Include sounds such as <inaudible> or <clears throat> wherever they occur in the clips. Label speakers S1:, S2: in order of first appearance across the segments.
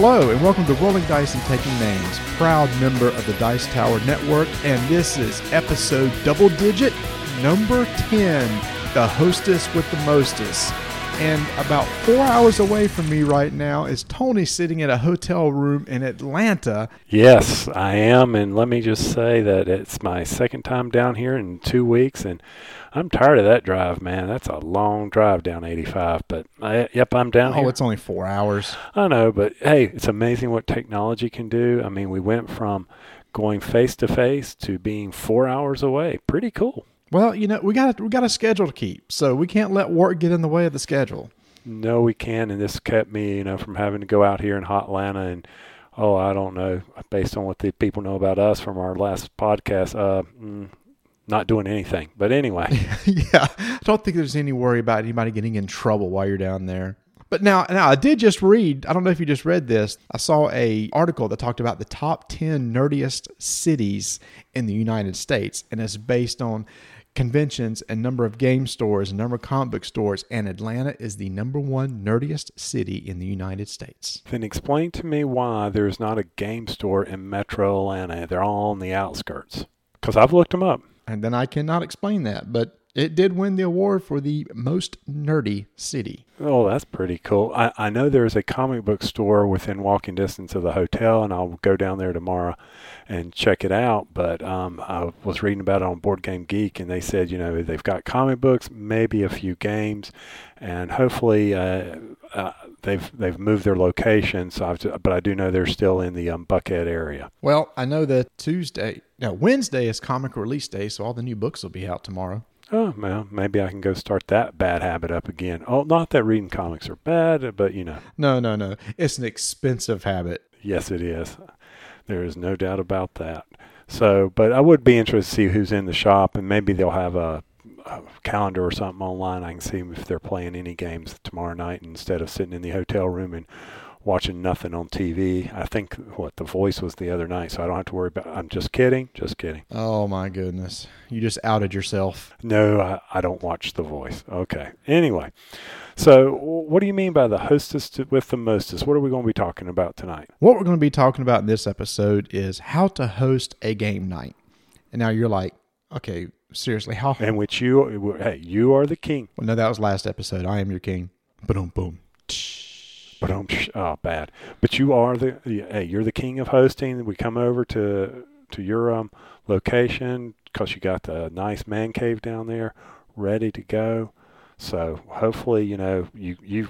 S1: Hello, and welcome to Rolling Dice and Taking Names, proud member of the Dice Tower Network, and this is episode double digit number 10, the hostess with the mostest. And about four hours away from me right now is Tony sitting in a hotel room in Atlanta.
S2: Yes, I am, and let me just say that it's my second time down here in two weeks, and I'm tired of that drive, man. That's a long drive down 85, but I, yep, I'm down here.
S1: Oh,
S2: here.
S1: it's only four hours.
S2: I know, but hey, it's amazing what technology can do. I mean, we went from going face to face to being four hours away. Pretty cool.
S1: Well, you know, we got we got a schedule to keep, so we can't let work get in the way of the schedule.
S2: No, we can, and this kept me, you know, from having to go out here in hot Atlanta and oh, I don't know, based on what the people know about us from our last podcast, uh, mm, not doing anything. But anyway, <laughs>
S1: yeah, I don't think there's any worry about anybody getting in trouble while you're down there. But now, now I did just read. I don't know if you just read this. I saw a article that talked about the top ten nerdiest cities in the United States, and it's based on conventions and number of game stores and number of comic book stores. And Atlanta is the number one nerdiest city in the United States.
S2: then explain to me why there's not a game store in Metro Atlanta. They're all on the outskirts. Because I've looked them up.
S1: And then I cannot explain that, but it did win the award for the most nerdy city.
S2: Oh, that's pretty cool. I, I know there's a comic book store within walking distance of the hotel, and I'll go down there tomorrow and check it out. But um, I was reading about it on Board Game Geek, and they said, you know, they've got comic books, maybe a few games, and hopefully uh, uh, they've they've moved their location. So, I've, but I do know they're still in the um, Buckhead area.
S1: Well, I know that Tuesday, now Wednesday is comic release day, so all the new books will be out tomorrow.
S2: Oh, well, maybe I can go start that bad habit up again. Oh, not that reading comics are bad, but you know.
S1: No, no, no. It's an expensive habit.
S2: Yes, it is. There is no doubt about that. So, but I would be interested to see who's in the shop, and maybe they'll have a, a calendar or something online. I can see if they're playing any games tomorrow night instead of sitting in the hotel room and watching nothing on TV. I think what the voice was the other night, so I don't have to worry about. I'm just kidding, just kidding.
S1: Oh my goodness. You just outed yourself.
S2: No, I, I don't watch The Voice. Okay. Anyway, so what do you mean by the hostess to, with the mostest? What are we going to be talking about tonight?
S1: What we're going to be talking about in this episode is how to host a game night. And now you're like, okay, seriously, how?
S2: In which you, hey, you are the king.
S1: Well, no, that was last episode. I am your king. Boom, boom.
S2: But um, oh, bad. But you are the hey, you're the king of hosting. We come over to to your um location because you got the nice man cave down there, ready to go. So hopefully, you know you you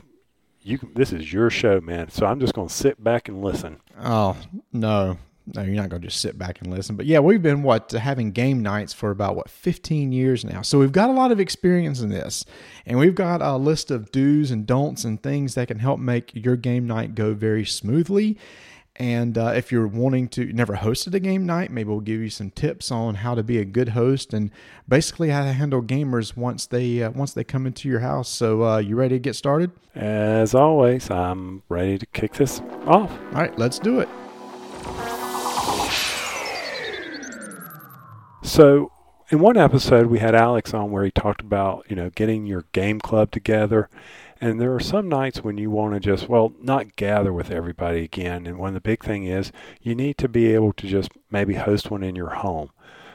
S2: you. This is your show, man. So I'm just gonna sit back and listen.
S1: Oh, no. No, you're not going to just sit back and listen. But yeah, we've been, what, having game nights for about, what, 15 years now. So we've got a lot of experience in this. And we've got a list of do's and don'ts and things that can help make your game night go very smoothly. And uh, if you're wanting to, never hosted a game night, maybe we'll give you some tips on how to be a good host and basically how to handle gamers once they uh, once they come into your house. So uh, you ready to get started?
S2: As always, I'm ready to kick this off.
S1: All right, let's do it.
S2: So, in one episode, we had Alex on where he talked about, you know, getting your game club together. And there are some nights when you want to just, well, not gather with everybody again. And one of the big thing is you need to be able to just maybe host one in your home.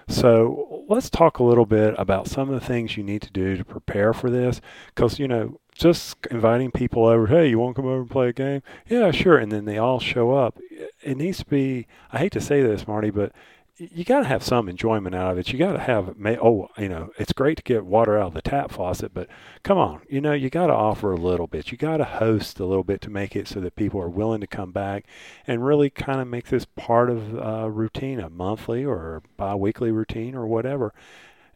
S2: So let's talk a little bit about some of the things you need to do to prepare for this. Because, you know, just inviting people over, hey, you want to come over and play a game? Yeah, sure. And then they all show up. It needs to be, I hate to say this, Marty, but you got to have some enjoyment out of it. You got to have, oh, you know, it's great to get water out of the tap faucet, but come on, you know, you got to offer a little bit. You got to host a little bit to make it so that people are willing to come back and really kind of make this part of a routine, a monthly or bi-weekly routine or whatever.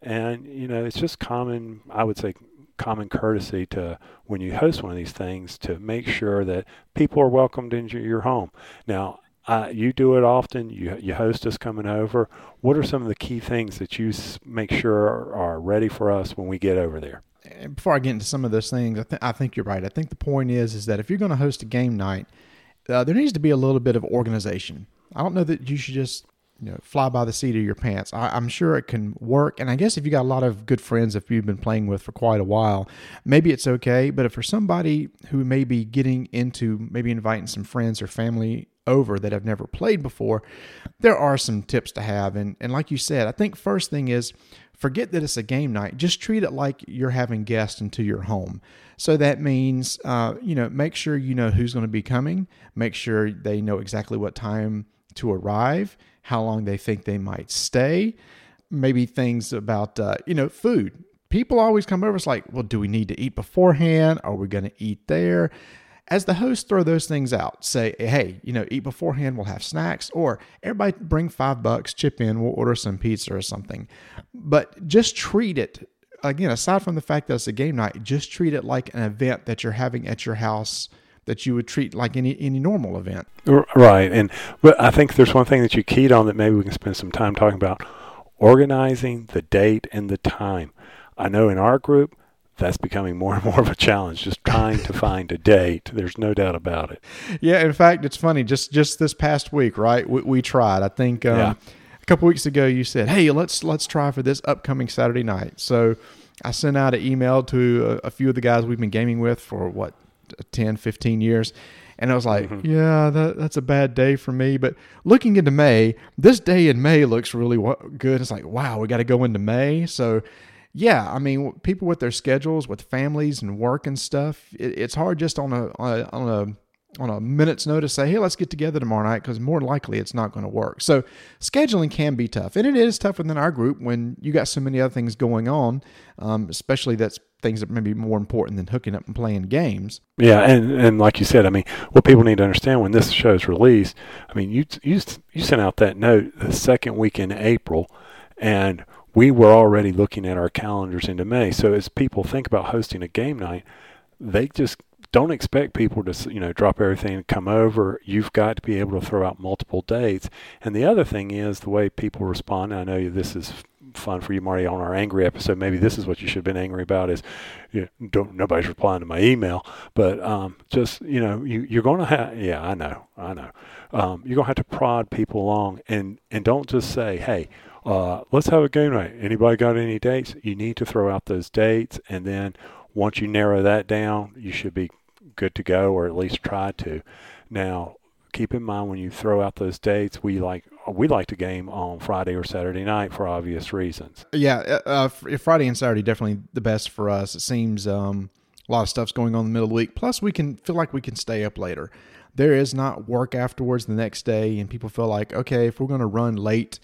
S2: And, you know, it's just common, I would say, common courtesy to when you host one of these things to make sure that people are welcomed into your home. Now, uh, you do it often. You you host us coming over. What are some of the key things that you make sure are, are ready for us when we get over there?
S1: And before I get into some of those things, I, th- I think you're right. I think the point is is that if you're going to host a game night, uh, there needs to be a little bit of organization. I don't know that you should just you know, fly by the seat of your pants. I, am sure it can work. And I guess if you got a lot of good friends, if you've been playing with for quite a while, maybe it's okay. But if for somebody who may be getting into maybe inviting some friends or family over that have never played before, there are some tips to have. And, and like you said, I think first thing is forget that it's a game night. Just treat it like you're having guests into your home. So that means, uh, you know, make sure you know who's going to be coming. Make sure they know exactly what time to arrive how long they think they might stay, maybe things about, uh, you know, food. People always come over. It's like, well, do we need to eat beforehand? Are we going to eat there? As the host, throw those things out. Say, hey, you know, eat beforehand. We'll have snacks, or everybody bring five bucks, chip in. We'll order some pizza or something. But just treat it again. Aside from the fact that it's a game night, just treat it like an event that you're having at your house that you would treat like any any normal event.
S2: Right, and but I think there's one thing that you keyed on that maybe we can spend some time talking about: organizing the date and the time. I know in our group that's becoming more and more of a challenge just trying to find a date there's no doubt about it
S1: yeah in fact it's funny just just this past week right we, we tried i think um, yeah. a couple weeks ago you said hey let's let's try for this upcoming saturday night so i sent out an email to a, a few of the guys we've been gaming with for what 10, 15 years. And I was like, mm-hmm. yeah, that, that's a bad day for me. But looking into May, this day in May looks really good. It's like, wow, we got to go into May. So, yeah, I mean, people with their schedules, with families and work and stuff, it, it's hard just on a, on a, on a minute's notice to say, hey, let's get together tomorrow night because more likely it's not going to work. So scheduling can be tough. And it is tougher than our group when you got so many other things going on, um, especially that's things that may be more important than hooking up and playing games.
S2: Yeah, and, and like you said, I mean, what people need to understand when this show is released, I mean, you, you, you sent out that note the second week in April, and we were already looking at our calendars into May. So as people think about hosting a game night, they just don't expect people to you know drop everything and come over. You've got to be able to throw out multiple dates. And the other thing is the way people respond. I know this is fun for you, Marty, on our angry episode. Maybe this is what you should have been angry about: is you know, don't nobody's replying to my email. But um, just you know, you, you're going to have. Yeah, I know, I know. Um, you're to have to prod people along, and and don't just say, hey. Uh, let's have a game night. Anybody got any dates? You need to throw out those dates, and then once you narrow that down, you should be good to go, or at least try to. Now, keep in mind when you throw out those dates, we like we like to game on Friday or Saturday night for obvious reasons.
S1: Yeah, uh, uh Friday and Saturday definitely the best for us. It seems um, a lot of stuff's going on in the middle of the week. Plus, we can feel like we can stay up later. There is not work afterwards the next day, and people feel like okay, if we're going to run late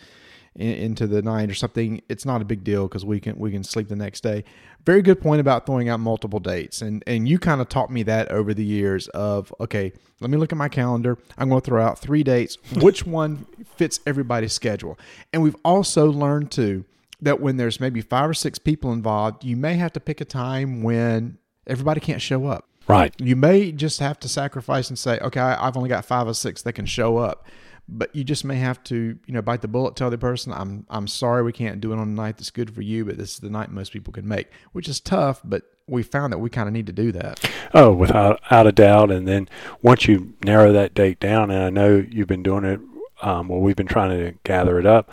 S1: in, into the night or something, it's not a big deal because we can we can sleep the next day. Very good point about throwing out multiple dates, and and you kind of taught me that over the years. Of okay, let me look at my calendar. I'm going to throw out three dates. <laughs> Which one fits everybody's schedule? And we've also learned too that when there's maybe five or six people involved, you may have to pick a time when everybody can't show up.
S2: Right.
S1: You may just have to sacrifice and say, okay, I've only got five or six that can show up but you just may have to, you know, bite the bullet, tell the person, I'm I'm sorry we can't do it on a night that's good for you, but this is the night most people can make, which is tough, but we found that we kind of need to do that.
S2: Oh, without out a doubt. And then once you narrow that date down, and I know you've been doing it, um, well, we've been trying to gather it up,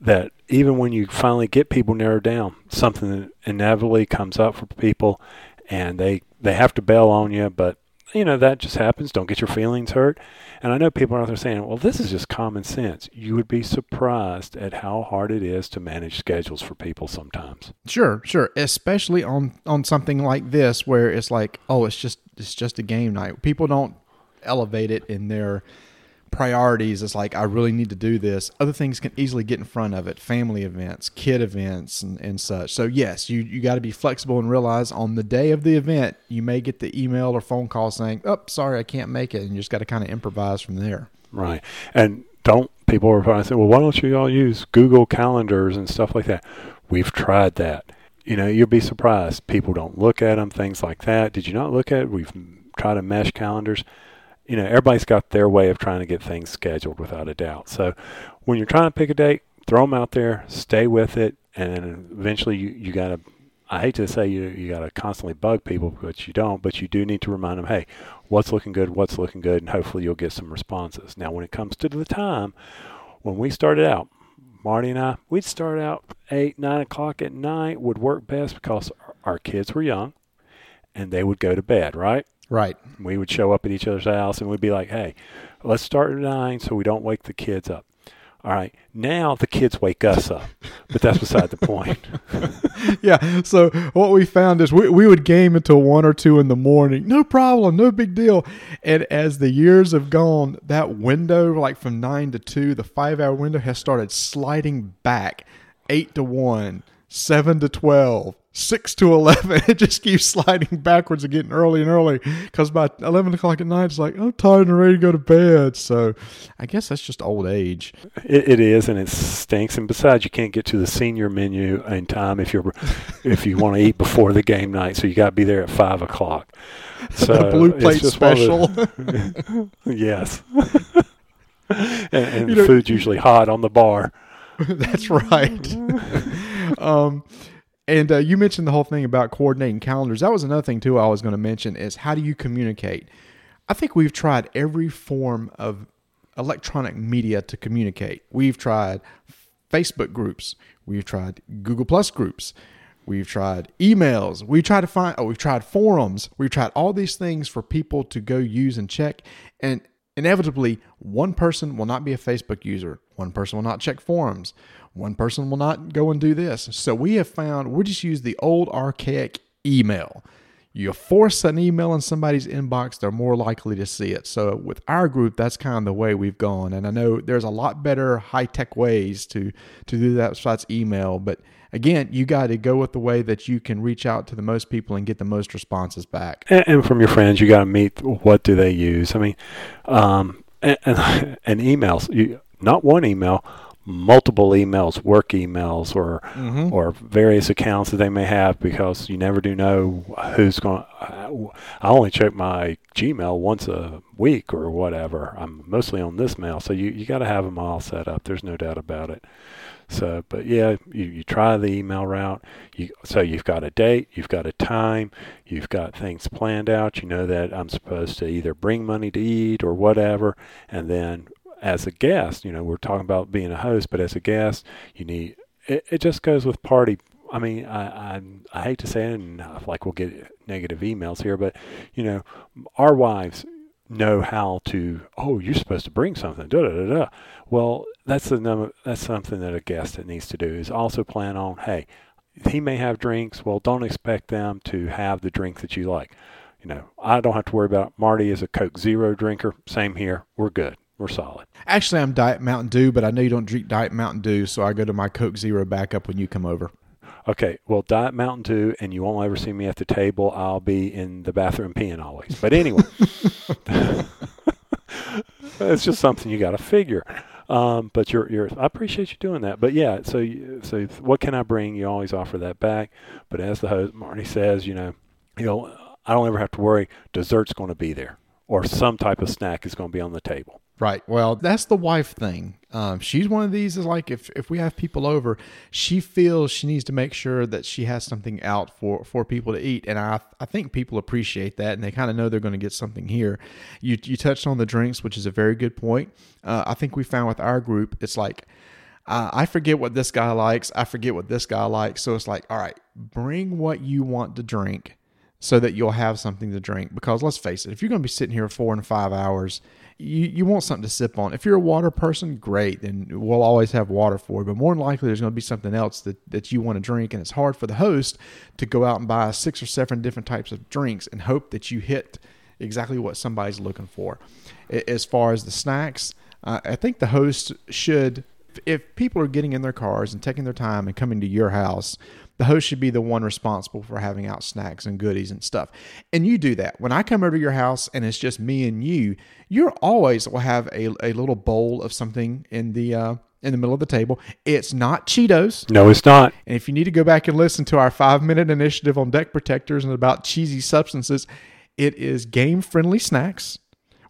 S2: that even when you finally get people narrowed down, something inevitably comes up for people, and they they have to bail on you, but you know that just happens. Don't get your feelings hurt. And I know people are out there saying, well, this is just common sense. You would be surprised at how hard it is to manage schedules for people sometimes.
S1: Sure, sure. Especially on, on something like this where it's like, oh, it's just it's just a game night. People don't elevate it in their priorities is like I really need to do this. Other things can easily get in front of it, family events, kid events and, and such. So yes, you, you got to be flexible and realize on the day of the event you may get the email or phone call saying, Oh, sorry, I can't make it and you just got to kind of improvise from there.
S2: Right. And don't people are probably saying, Well, why don't you all use Google calendars and stuff like that? We've tried that. You know, you'll be surprised. People don't look at them, things like that. Did you not look at it? We've tried to mesh calendars you know, everybody's got their way of trying to get things scheduled without a doubt. So when you're trying to pick a date, throw them out there, stay with it, and eventually you, you got to, I hate to say you, you got to constantly bug people, but you don't, but you do need to remind them, hey, what's looking good, what's looking good, and hopefully you'll get some responses. Now, when it comes to the time, when we started out, Marty and I, we'd start out eight, nine o'clock at night would work best because our kids were young and they would go to bed, right?
S1: Right.
S2: We would show up at each other's house and we'd be like, hey, let's start at nine so we don't wake the kids up. All right. Now the kids wake us up, but that's beside the point. <laughs> <laughs>
S1: yeah. So what we found is we, we would game until one or two in the morning. No problem. No big deal. And as the years have gone, that window, like from nine to two, the five hour window has started sliding back eight to one, seven to 12, six to eleven. <laughs> It just keeps sliding backwards and getting early and early because by eleven o'clock at night, it's like I'm tired and ready to go to bed. So I guess that's just old age.
S2: It, it is, and it stinks. And besides, you can't get to the senior menu in time if you're if you want to eat before the game night. So you got to be there at five o'clock. <laughs>
S1: So the blue plate special.
S2: The, <laughs> yes. and, and you know, food's usually hot on the bar.
S1: That's right. um, and uh, you mentioned the whole thing about coordinating calendars. That was another thing too. I was going to mention is how do you communicate? I think we've tried every form of electronic media to communicate. We've tried Facebook groups. We've tried Google Plus groups. We've tried emails. We tried to find. Oh, we've tried forums. We've tried all these things for people to go use and check. And inevitably, one person will not be a Facebook user. One person will not check forums. One person will not go and do this. So we have found we just use the old archaic email. You force an email in somebody's inbox, they're more likely to see it. So with our group, that's kind of the way we've gone. And I know there's a lot better high tech ways to to do that besides email, but again, you got to go with the way that you can reach out to the most people and get the most responses back.
S2: And, and from your friends, you got to meet what do they use. I mean, um, and, and, <laughs> and emails. You, not one email, multiple emails, work emails, or mm-hmm. or various accounts that they may have because you never do know who's going. To. I only check my Gmail once a week or whatever. I'm mostly on this mail, so you you got to have them all set up. There's no doubt about it. So, but yeah, you, you try the email route. You, so you've got a date, you've got a time, you've got things planned out. You know that I'm supposed to either bring money to eat or whatever, and then as a guest, you know, we're talking about being a host, but as a guest, you need it, it just goes with party. I mean, I, I I hate to say it, and like we'll get negative emails here, but you know, our wives know how to. Oh, you're supposed to bring something. Da da da da. Well, that's the number. That's something that a guest that needs to do is also plan on. Hey, he may have drinks. Well, don't expect them to have the drink that you like. You know, I don't have to worry about. It. Marty is a Coke Zero drinker. Same here. We're good we're solid.
S1: Actually, I'm Diet Mountain Dew, but I know you don't drink Diet Mountain Dew, so I go to my Coke Zero backup when you come over.
S2: Okay, well, Diet Mountain Dew, and you won't ever see me at the table. I'll be in the bathroom peeing always. But anyway, <laughs> it's just something you got to figure. Um, but you're, you're, I appreciate you doing that. But yeah, so, so what can I bring? You always offer that back. But as the host, Marty says, you know, you know, I don't ever have to worry. Dessert's going to be there, or some type of snack is going to be on the table.
S1: Right. Well, that's the wife thing. Um, she's one of these is like if, if we have people over, she feels she needs to make sure that she has something out for, for people to eat. And I, I think people appreciate that and they kind of know they're going to get something here. You, you touched on the drinks, which is a very good point. Uh, I think we found with our group, it's like, uh, I forget what this guy likes. I forget what this guy likes. So it's like, all right, bring what you want to drink so that you'll have something to drink. Because let's face it, if you're going to be sitting here four and five hours, you, you want something to sip on. If you're a water person, great, then we'll always have water for you. But more than likely, there's going to be something else that, that you want to drink. And it's hard for the host to go out and buy six or seven different types of drinks and hope that you hit exactly what somebody's looking for. As far as the snacks, uh, I think the host should, if people are getting in their cars and taking their time and coming to your house, the host should be the one responsible for having out snacks and goodies and stuff. And you do that. When I come over to your house and it's just me and you, you're always will have a, a little bowl of something in the uh, in the middle of the table. It's not Cheetos.
S2: No, it's not.
S1: And if you need to go back and listen to our five minute initiative on deck protectors and about cheesy substances, it is game friendly snacks,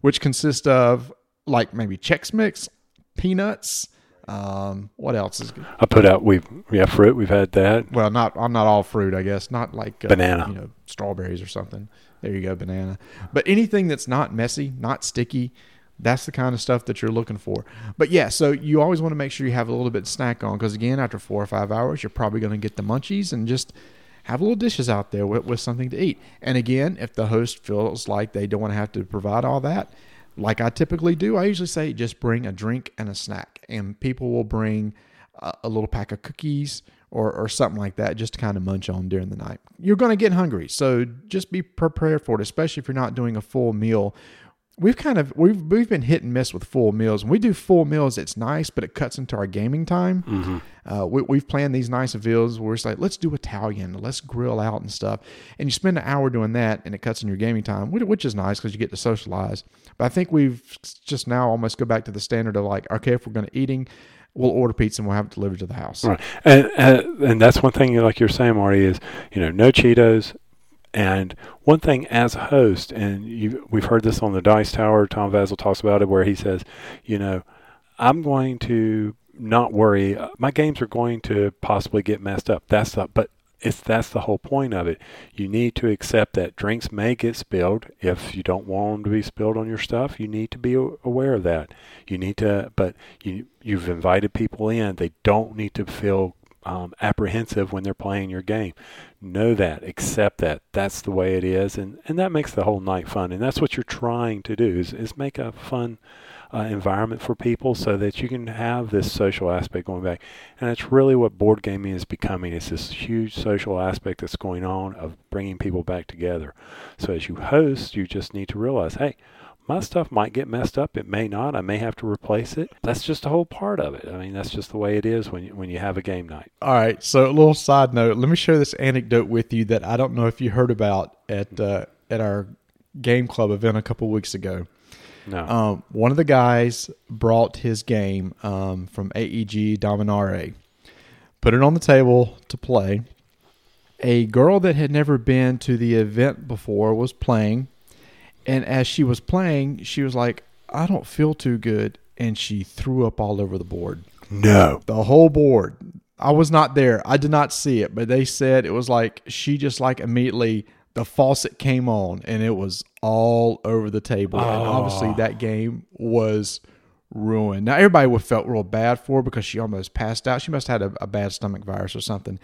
S1: which consist of like maybe Chex Mix, peanuts, um, what else is good?
S2: I put out we have fruit. We've had that.
S1: Well, not I'm not all fruit, I guess. Not like
S2: uh, banana.
S1: You know, strawberries or something. There you go, banana. But anything that's not messy, not sticky, That's the kind of stuff that you're looking for. But yeah, so you always want to make sure you have a little bit of snack on because again, after four or five hours, you're probably going to get the munchies and just have little dishes out there with, with something to eat. And again, if the host feels like they don't want to have to provide all that, like I typically do, I usually say just bring a drink and a snack, and people will bring a, a little pack of cookies or, or something like that just to kind of munch on during the night. You're going to get hungry, so just be prepared for it, especially if you're not doing a full meal we've kind of we've we've been hit and miss with full meals. When we do full meals, it's nice, but it cuts into our gaming time. Mm-hmm. Uh, we, have planned these nice meals where it's like, let's do Italian, let's grill out and stuff, and you spend an hour doing that, and it cuts in your gaming time, which is nice because you get to socialize. But I think we've just now almost go back to the standard of like, okay, if we're going to eating. We'll order pizza and we'll have it delivered to the house.
S2: Right, and and, and that's one thing, like you're saying, Marty, is you know no Cheetos, and one thing as a host, and you, we've heard this on the Dice Tower, Tom Vasel talks about it, where he says, you know, I'm going to not worry. My games are going to possibly get messed up. That's the, but it's that's the whole point of it. You need to accept that drinks may get spilled. If you don't want them to be spilled on your stuff, you need to be aware of that. You need to, but you you've invited people in. They don't need to feel um, apprehensive when they're playing your game. Know that, accept that. That's the way it is, and, and that makes the whole night fun. And that's what you're trying to do is, is make a fun uh, environment for people so that you can have this social aspect going back. And that's really what board gaming is becoming. It's this huge social aspect that's going on of bringing people back together. So as you host, you just need to realize, hey, my stuff might get messed up. It may not. I may have to replace it. That's just a whole part of it. I mean, that's just the way it is when you, when you have a game night.
S1: All right. So, a little side note. Let me share this anecdote with you that I don't know if you heard about at uh, at our game club event a couple weeks ago.
S2: No.
S1: Um, one of the guys brought his game um, from AEG Dominare, put it on the table to play. A girl that had never been to the event before was playing and as she was playing, she was like, I don't feel too good. And she threw up all over the board.
S2: No.
S1: The whole board. I was not there. I did not see it, but they said it was like she just like immediately the faucet came on and it was all over the table. Oh. And obviously that game was ruined. Now everybody felt real bad for her because she almost passed out. She must have had a, a bad stomach virus or something.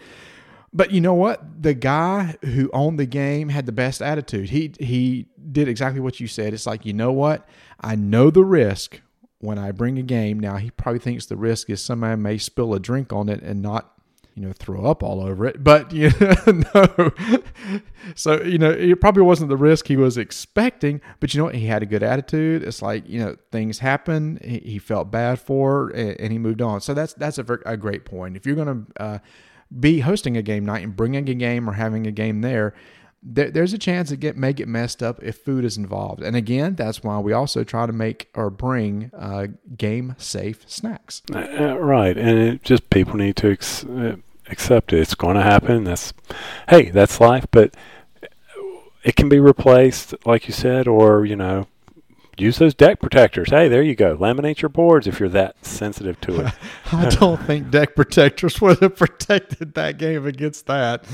S1: But you know what? The guy who owned the game had the best attitude. He he did exactly what you said. It's like, you know what? I know the risk when I bring a game. Now he probably thinks the risk is somebody may spill a drink on it and not, you know, throw up all over it. But <laughs> you know, no. So, you know, it probably wasn't the risk he was expecting, but you know what? He had a good attitude. It's like, you know, things happen. He, felt bad for and, he moved on. So that's that's a, a great point. If you're going to uh, be hosting a game night and bringing a game or having a game there, there there's a chance it get may get messed up if food is involved. And again, that's why we also try to make or bring uh, game safe snacks.
S2: Uh, uh, right, and it just people need to ex- uh, accept it. It's going to happen. That's hey, that's life. But it can be replaced, like you said, or you know, use those deck protectors. Hey, there you go. Laminate your boards if you're that sensitive to it. <laughs>
S1: I don't think deck protectors would have protected that game against that.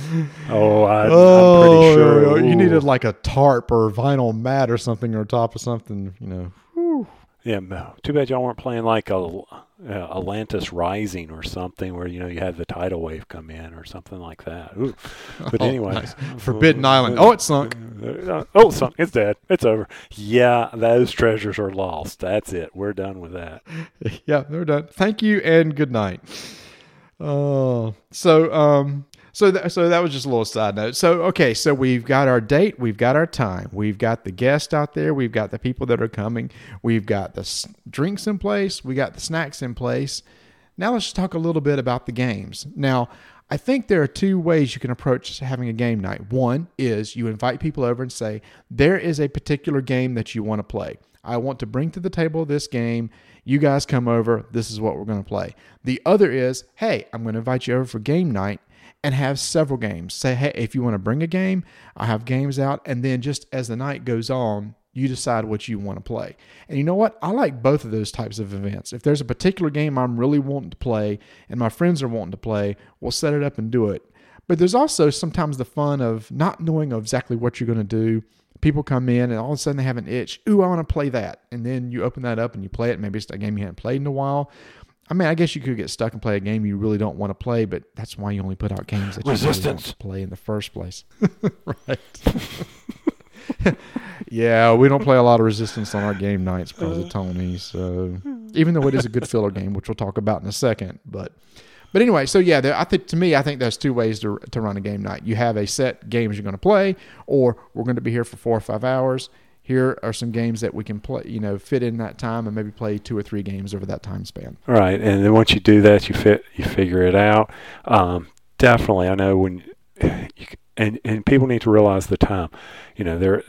S2: Oh, I, oh, am pretty sure.
S1: You needed like a tarp or vinyl mat or something on top of something, you know. Whew.
S2: Yeah, too bad y'all weren't playing like a uh, Atlantis Rising or something where you know you had the tidal wave come in or something like that. Ooh. <laughs> But oh, anyway, nice.
S1: Forbidden Island. Oh, it's sunk.
S2: Uh, oh, it's sunk. It's dead. It's over. Yeah, those treasures are lost. That's it. We're done with that. <laughs>
S1: Yeah, they're done. Thank you and good night. Oh, uh, so um, so that, so that was just a little side note. So okay, so we've got our date, we've got our time, we've got the guests out there, we've got the people that are coming, we've got the drinks in place, we got the snacks in place. Now let's talk a little bit about the games. Now, I think there are two ways you can approach having a game night. One is you invite people over and say, there is a particular game that you want to play. I want to bring to the table this game. You guys come over. This is what we're going to play. The other is, hey, I'm going to invite you over for game night and have several games. Say, hey, if you want to bring a game, I have games out. And then just as the night goes on, you decide what you want to play. And you know what? I like both of those types of events. If there's a particular game I'm really wanting to play and my friends are wanting to play, we'll set it up and do it. But there's also sometimes the fun of not knowing exactly what you're going to do people come in and all of a sudden they have an itch. Ooh, I want to play that. And then you open that up and you play it. Maybe it's a game you hadn't played in a while. I mean, I guess you could get stuck and play a game you really don't want to play, but that's why you only put out games that you really want to play in the first place. <laughs> right. <laughs> yeah, we don't play a lot of resistance on our game nights because of Tony. So even though it is a good filler game, which we'll talk about in a second, but but anyway, so yeah, there, I think to me, I think there's two ways to to run a game night. You have a set games you're going to play, or we're going to be here for four or five hours. Here are some games that we can play, you know, fit in that time, and maybe play two or three games over that time span.
S2: Right, and then once you do that, you fit, you figure it out. Um, definitely, I know when, <sighs> you, and and people need to realize the time. You know, there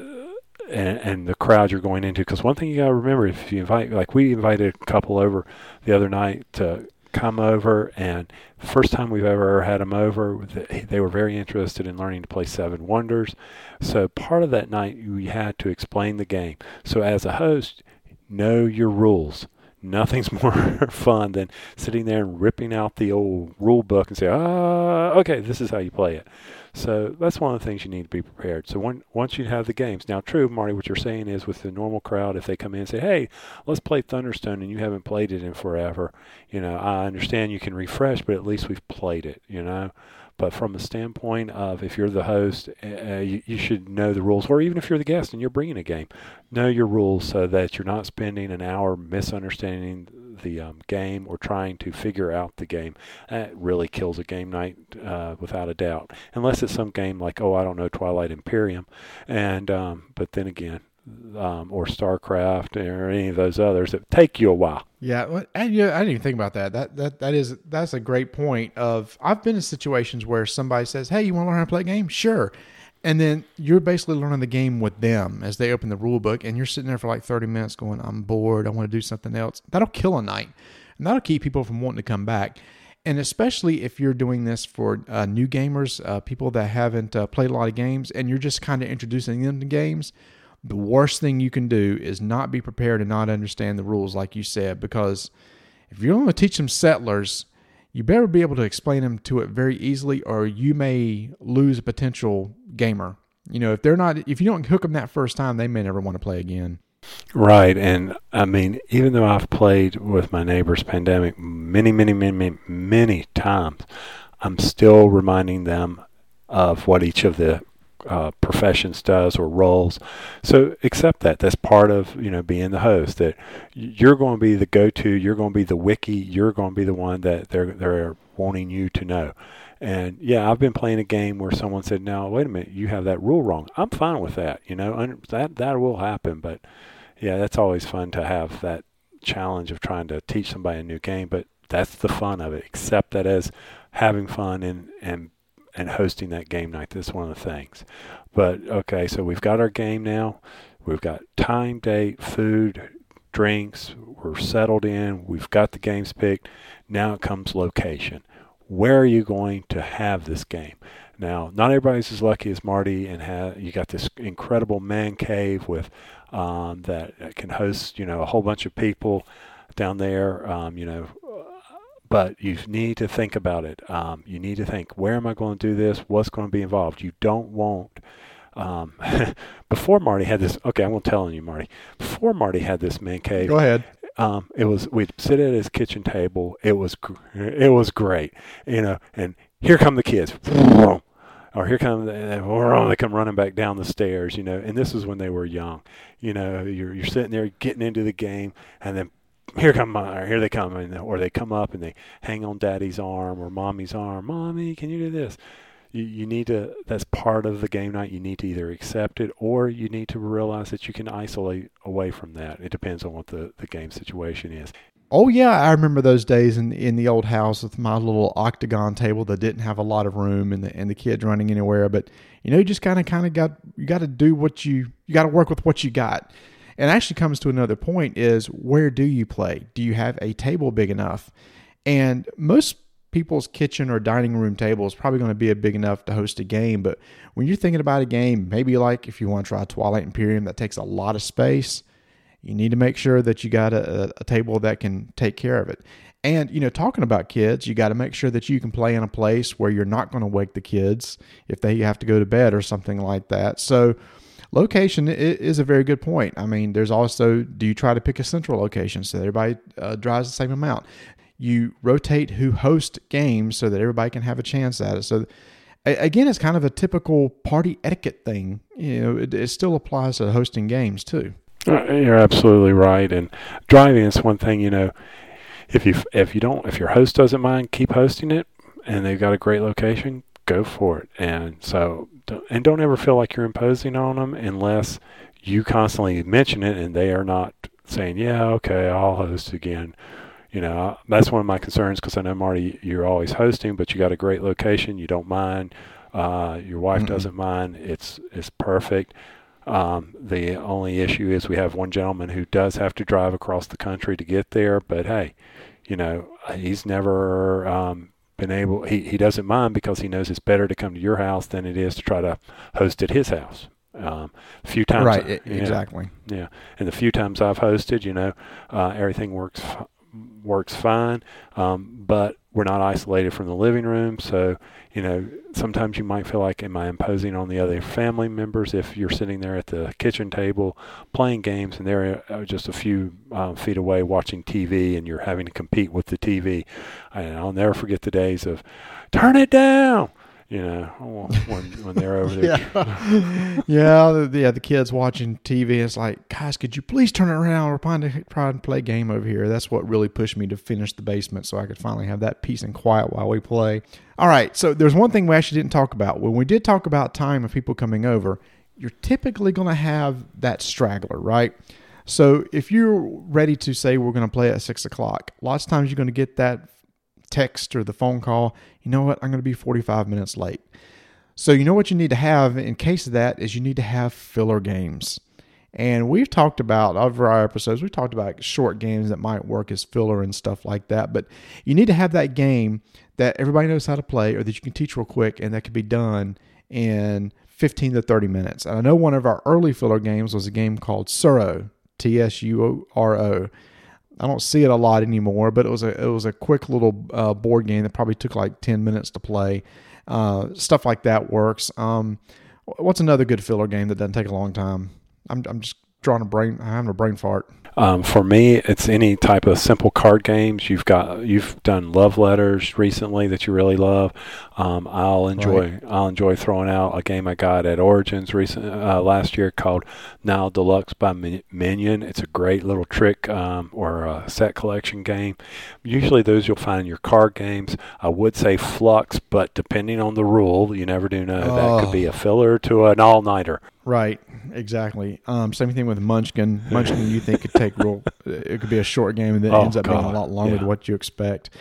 S2: and, and, the crowd you're going into. Because one thing you got to remember, if you invite, like we invited a couple over the other night to come over, and first time we've ever had them over, they were very interested in learning to play Seven Wonders. So part of that night, we had to explain the game. So as a host, know your rules. Nothing's <laughs> more fun than sitting there and ripping out the old rule book and say, ah, okay, this is how you play it. So that's one of the things you need to be prepared. So when, once you have the games, now true, Marty, what you're saying is with the normal crowd, if they come in and say, "Hey, let's play Thunderstone," and you haven't played it in forever, you know, I understand you can refresh, but at least we've played it, you know. But from a standpoint of if you're the host, uh, you, you, should know the rules, or even if you're the guest and you're bringing a game, know your rules so that you're not spending an hour misunderstanding the um, game or trying to figure out the game. That really kills a game night uh, without a doubt, unless it's some game like oh I don't know Twilight Imperium, and um, but then again. Um, or StarCraft or any of those others that take you a while.
S1: Yeah, and yeah, I didn't even think about that. That that that is that's a great point. Of I've been in situations where somebody says, "Hey, you want to learn how to play a game?" Sure. And then you're basically learning the game with them as they open the rule book, and you're sitting there for like 30 minutes going, I'm bored. I want to do something else. That'll kill a night. And that'll keep people from wanting to come back. And especially if you're doing this for uh, new gamers, uh, people that haven't uh, played a lot of games, and you're just kind of introducing them to games, the worst thing you can do is not be prepared and not understand the rules, like you said, because if you're going to teach them settlers, you better be able to explain them to it very easily, or you may lose a potential gamer. You know, if they're not, if you don't hook them that first time, they may never want to play again.
S2: Right, and I mean, even though I've played with my neighbors Pandemic many, many, many, many, many times, I'm still reminding them of what each of the uh, professions does or roles. So accept that. That's part of you know being the host. That you're going to be the go-to. You're going to be the wiki. You're going to be the one that they're they're wanting you to know. And yeah, I've been playing a game where someone said, "Now wait a minute, you have that rule wrong." I'm fine with that. You know, that that will happen. But yeah, that's always fun to have that challenge of trying to teach somebody a new game. But that's the fun of it. Accept that as having fun and and and hosting that game night. That's one of the things. But okay, so we've got our game now. We've got time, date, food, drinks. We're settled in. We've got the games picked. Now it comes location. Where are you going to have this game? Now, not everybody's as lucky as Marty, and have, you got this incredible man cave with um, that can host, you know, a whole bunch of people down there. Um, you know, but you need to think about it. Um, you need to think, where am I going to do this? What's going to be involved? You don't want. Um, <laughs> before Marty had this, okay, I'm telling you, Marty. Before Marty had this man cave,
S1: go ahead.
S2: Um, it was we'd sit at his kitchen table. It was it was great, you know. And here come the kids, or here come they come running back down the stairs, you know. And this is when they were young, you know. You're you're sitting there getting into the game, and then here come my, here they come, and, or they come up and they hang on daddy's arm or mommy's arm. Mommy, can you do this? You, you need to, that's part of the game night. You need to either accept it or you need to realize that you can isolate away from that. It depends on what the, the game situation is.
S1: Oh yeah, I remember those days in in the old house with my little octagon table that didn't have a lot of room and the and the kids running anywhere. But you know, you just kind of kind of got you got to do what you you got to work with what you got. And actually comes to another point is where do you play? Do you have a table big enough? And most people's kitchen or dining room table is probably going to be a big enough to host a game. But when you're thinking about a game, maybe like if you want to try Twilight Imperium, that takes a lot of space. You need to make sure that you got a, a table that can take care of it. And, you know, talking about kids, you got to make sure that you can play in a place where you're not going to wake the kids if they have to go to bed or something like that. So, location is a very good point. I mean, there's also do you try to pick a central location so everybody uh, drives the same amount? You rotate who hosts games so that everybody can have a chance at it. So again, it's kind of a typical party etiquette thing. You know, it, it still applies to hosting games too.
S2: Uh, you're absolutely right. And driving is one thing. You know, if you if you don't if your host doesn't mind, keep hosting it, and they've got a great location, go for it. And so, and don't ever feel like you're imposing on them unless you constantly mention it and they are not saying, "Yeah, okay, I'll host again." You know, that's one of my concerns because I know Marty, you're always hosting, but you got a great location. You don't mind. Uh, your wife mm-hmm. doesn't mind. It's it's perfect. Um, the only issue is we have one gentleman who does have to drive across the country to get there. But hey, you know, he's never um, been able. He he doesn't mind because he knows it's better to come to your house than it is to try to host at his house. Um, a few times,
S1: right? I, exactly.
S2: Yeah, and the few times I've hosted, you know, uh, everything works works fine, um, but we're not isolated from the living room. So, you know, sometimes you might feel like, am I imposing on the other family members if you're sitting there at the kitchen table playing games and they're uh, just a few um, feet away watching TV and you're having to compete with the TV? And I'll never forget the days of, turn it down you know, when, when they're over there.
S1: yeah, <laughs> yeah, the, yeah. The kids watching TV. It's like, guys, could you please turn it around? We're trying to try and play game over here. That's what really pushed me to finish the basement, so I could finally have that peace and quiet while we play. All right. So there's one thing we actually didn't talk about when we did talk about time of people coming over. You're typically going to have that straggler, right? So if you're ready to say we're going to play at six o'clock, lots of times you're going to get that text or the phone call, you know what, I'm going to be 45 minutes late. So, you know what you need to have in case of that is you need to have filler games. And we've talked about over our episodes, we've talked about short games that might work as filler and stuff like that. But you need to have that game that everybody knows how to play or that you can teach real quick and that can be done in 15 to 30 minutes. And I know one of our early filler games was a game called Tsuro, T S U O R O. I don't see it a lot anymore, but it was a it was a quick little uh, board game that probably took like ten minutes to play. Uh, stuff like that works. Um, what's another good filler game that doesn't take a long time? I'm I'm just drawing a brain. I'm having a brain fart.
S2: Um, for me, it's any type of simple card games. You've got you've done love letters recently that you really love. Um, I'll enjoy right. I'll enjoy throwing out a game I got at Origins recent uh, last year called Nile DeLuxor by Minion. It's a great little trick um, or a set collection game. Usually those you'll find in your card games. I would say Fluxx, but depending on the rule, you never do know. Oh. That could be oh. a filler to an all nighter.
S1: Right, exactly. Um, same thing with Munchkin. <laughs> Munchkin, you think could take real? It could be a short game, and then oh, ends up God. being a lot longer yeah. than what you expect.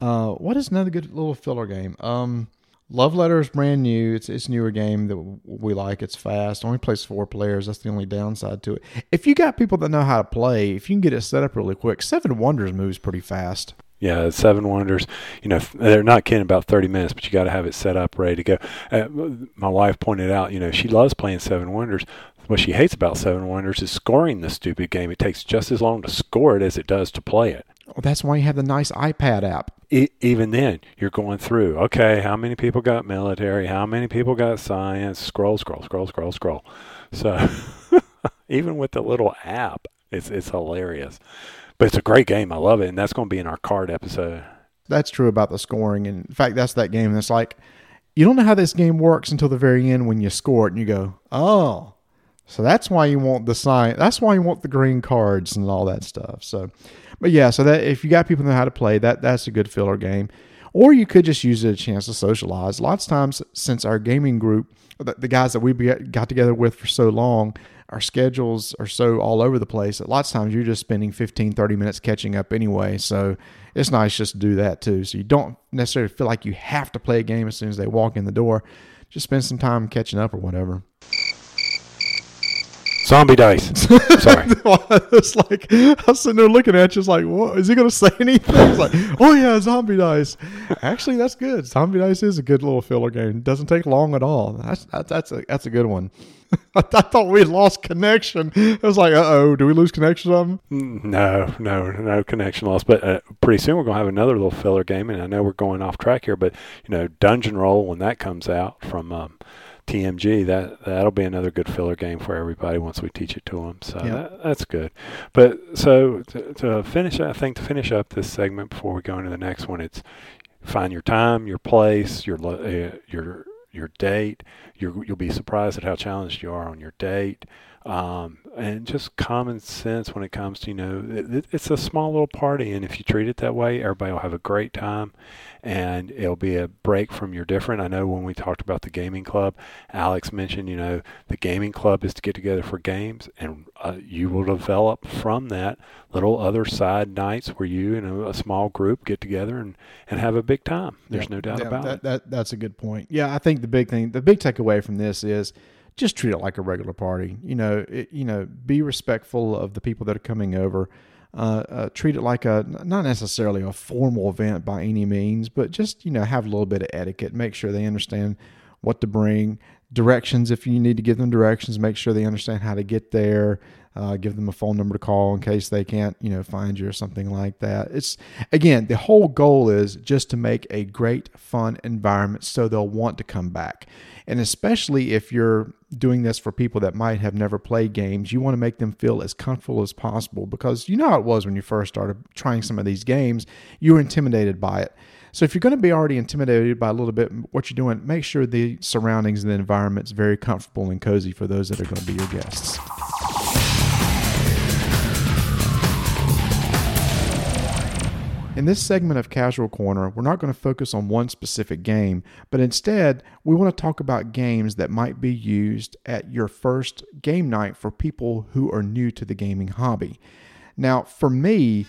S1: Uh, what is another good little filler game? Um, Love Letter is brand new. It's it's newer game that we like. It's fast. Only plays four players. That's the only downside to it. If you got people that know how to play, if you can get it set up really quick, Seven Wonders moves pretty fast.
S2: Yeah, Seven Wonders. You know, they're not kidding about 30 minutes, but you got to have it set up, ready to go. Uh, my wife pointed out, you know, she loves playing Seven Wonders. What she hates about Seven Wonders is scoring the stupid game. It takes just as long to score it as it does to play it.
S1: Well, that's why you have the nice iPad app.
S2: E- even then, you're going through. Okay, how many people got military? How many people got science? Scroll, scroll, scroll, scroll, scroll. So, <laughs> even with the little app, it's it's hilarious. But it's a great game. I love it, and that's going to be in our card episode.
S1: That's true about the scoring. And in fact, that's that game that's like you don't know how this game works until the very end when you score it and you go, "Oh, so that's why you want the sign. That's why you want the green cards and all that stuff." So, but yeah, so that if you got people know how to play, that that's a good filler game. Or you could just use it a chance to socialize. Lots of times, since our gaming group, the, the guys that we got together with for so long, our schedules are so all over the place that lots of times you're just spending 15, 30 minutes catching up anyway. So it's nice just to do that too. So you don't necessarily feel like you have to play a game as soon as they walk in the door. Just spend some time catching up or whatever.
S2: Zombie dice. <laughs> Sorry.
S1: it's like I was sitting there looking at you, it's like, what is he going to say anything? It's like, oh yeah, zombie dice. Actually, that's good. Zombie dice is a good little filler game. It doesn't take long at all. That's that's, that's a that's a good one. <laughs> I, thought we lost connection. It was like, uh oh, do we lose connection on
S2: No, no, no connection loss. But uh, pretty soon we're going to have another little filler game, and I know we're going off track here, but you know, Dungeon Roll when that comes out from um, TMG, that that'll be another good filler game for everybody once we teach it to them. So
S1: Yeah.
S2: that, that's good. But so to, to finish, I think to finish up this segment before we go into the next one, it's find your time, your place, your uh, your your date. You're, you'll be surprised at how challenged you are on your date. Um, and just common sense when it comes to you know it, it- it's a small little party, and if you treat it that way, everybody will have a great time, and it'll be a break from your different. I know when we talked about the gaming club, Alex mentioned you know the gaming club is to get together for games, and uh, you will develop from that little other side nights where you and a, a small group get together and and have a big time. There's
S1: Yeah,
S2: no doubt
S1: yeah,
S2: about
S1: that,
S2: it.
S1: That, that's a good point. Yeah, I think the big thing, the big takeaway from this is just treat it like a regular party. You know, it, you know, be respectful of the people that are coming over. Uh, uh, treat it like a not necessarily a formal event by any means, but just you know have a little bit of etiquette. Make sure they understand what to bring, directions if you need to give them directions. Make sure they understand how to get there. Uh, give them a phone number to call in case they can't, you know, find you or something like that. It's again, the whole goal is just to make a great, fun environment so they'll want to come back. And especially if you're doing this for people that might have never played games, you want to make them feel as comfortable as possible because you know how it was when you first started trying some of these games. You were intimidated by it. So if you're going to be already intimidated by a little bit what you're doing, make sure the surroundings and the environment's very comfortable and cozy for those that are going to be your guests. In this segment of Casual Corner, we're not going to focus on one specific game, but instead, we want to talk about games that might be used at your first game night for people who are new to the gaming hobby. Now, for me,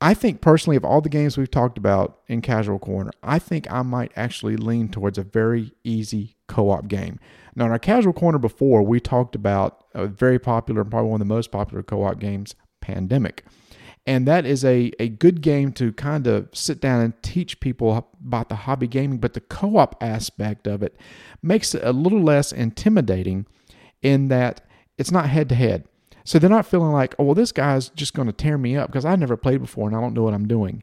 S1: I think personally, of all the games we've talked about in Casual Corner, I think I might actually lean towards a very easy co op game. Now, in our Casual Corner before, we talked about a very popular, and probably one of the most popular co op games, Pandemic. And that is a, a good game to kind of sit down and teach people about the hobby gaming, but the co op aspect of it makes it a little less intimidating in that it's not head to head. So they're not feeling like, oh, well, this guy's just going to tear me up because I've never played before and I don't know what I'm doing.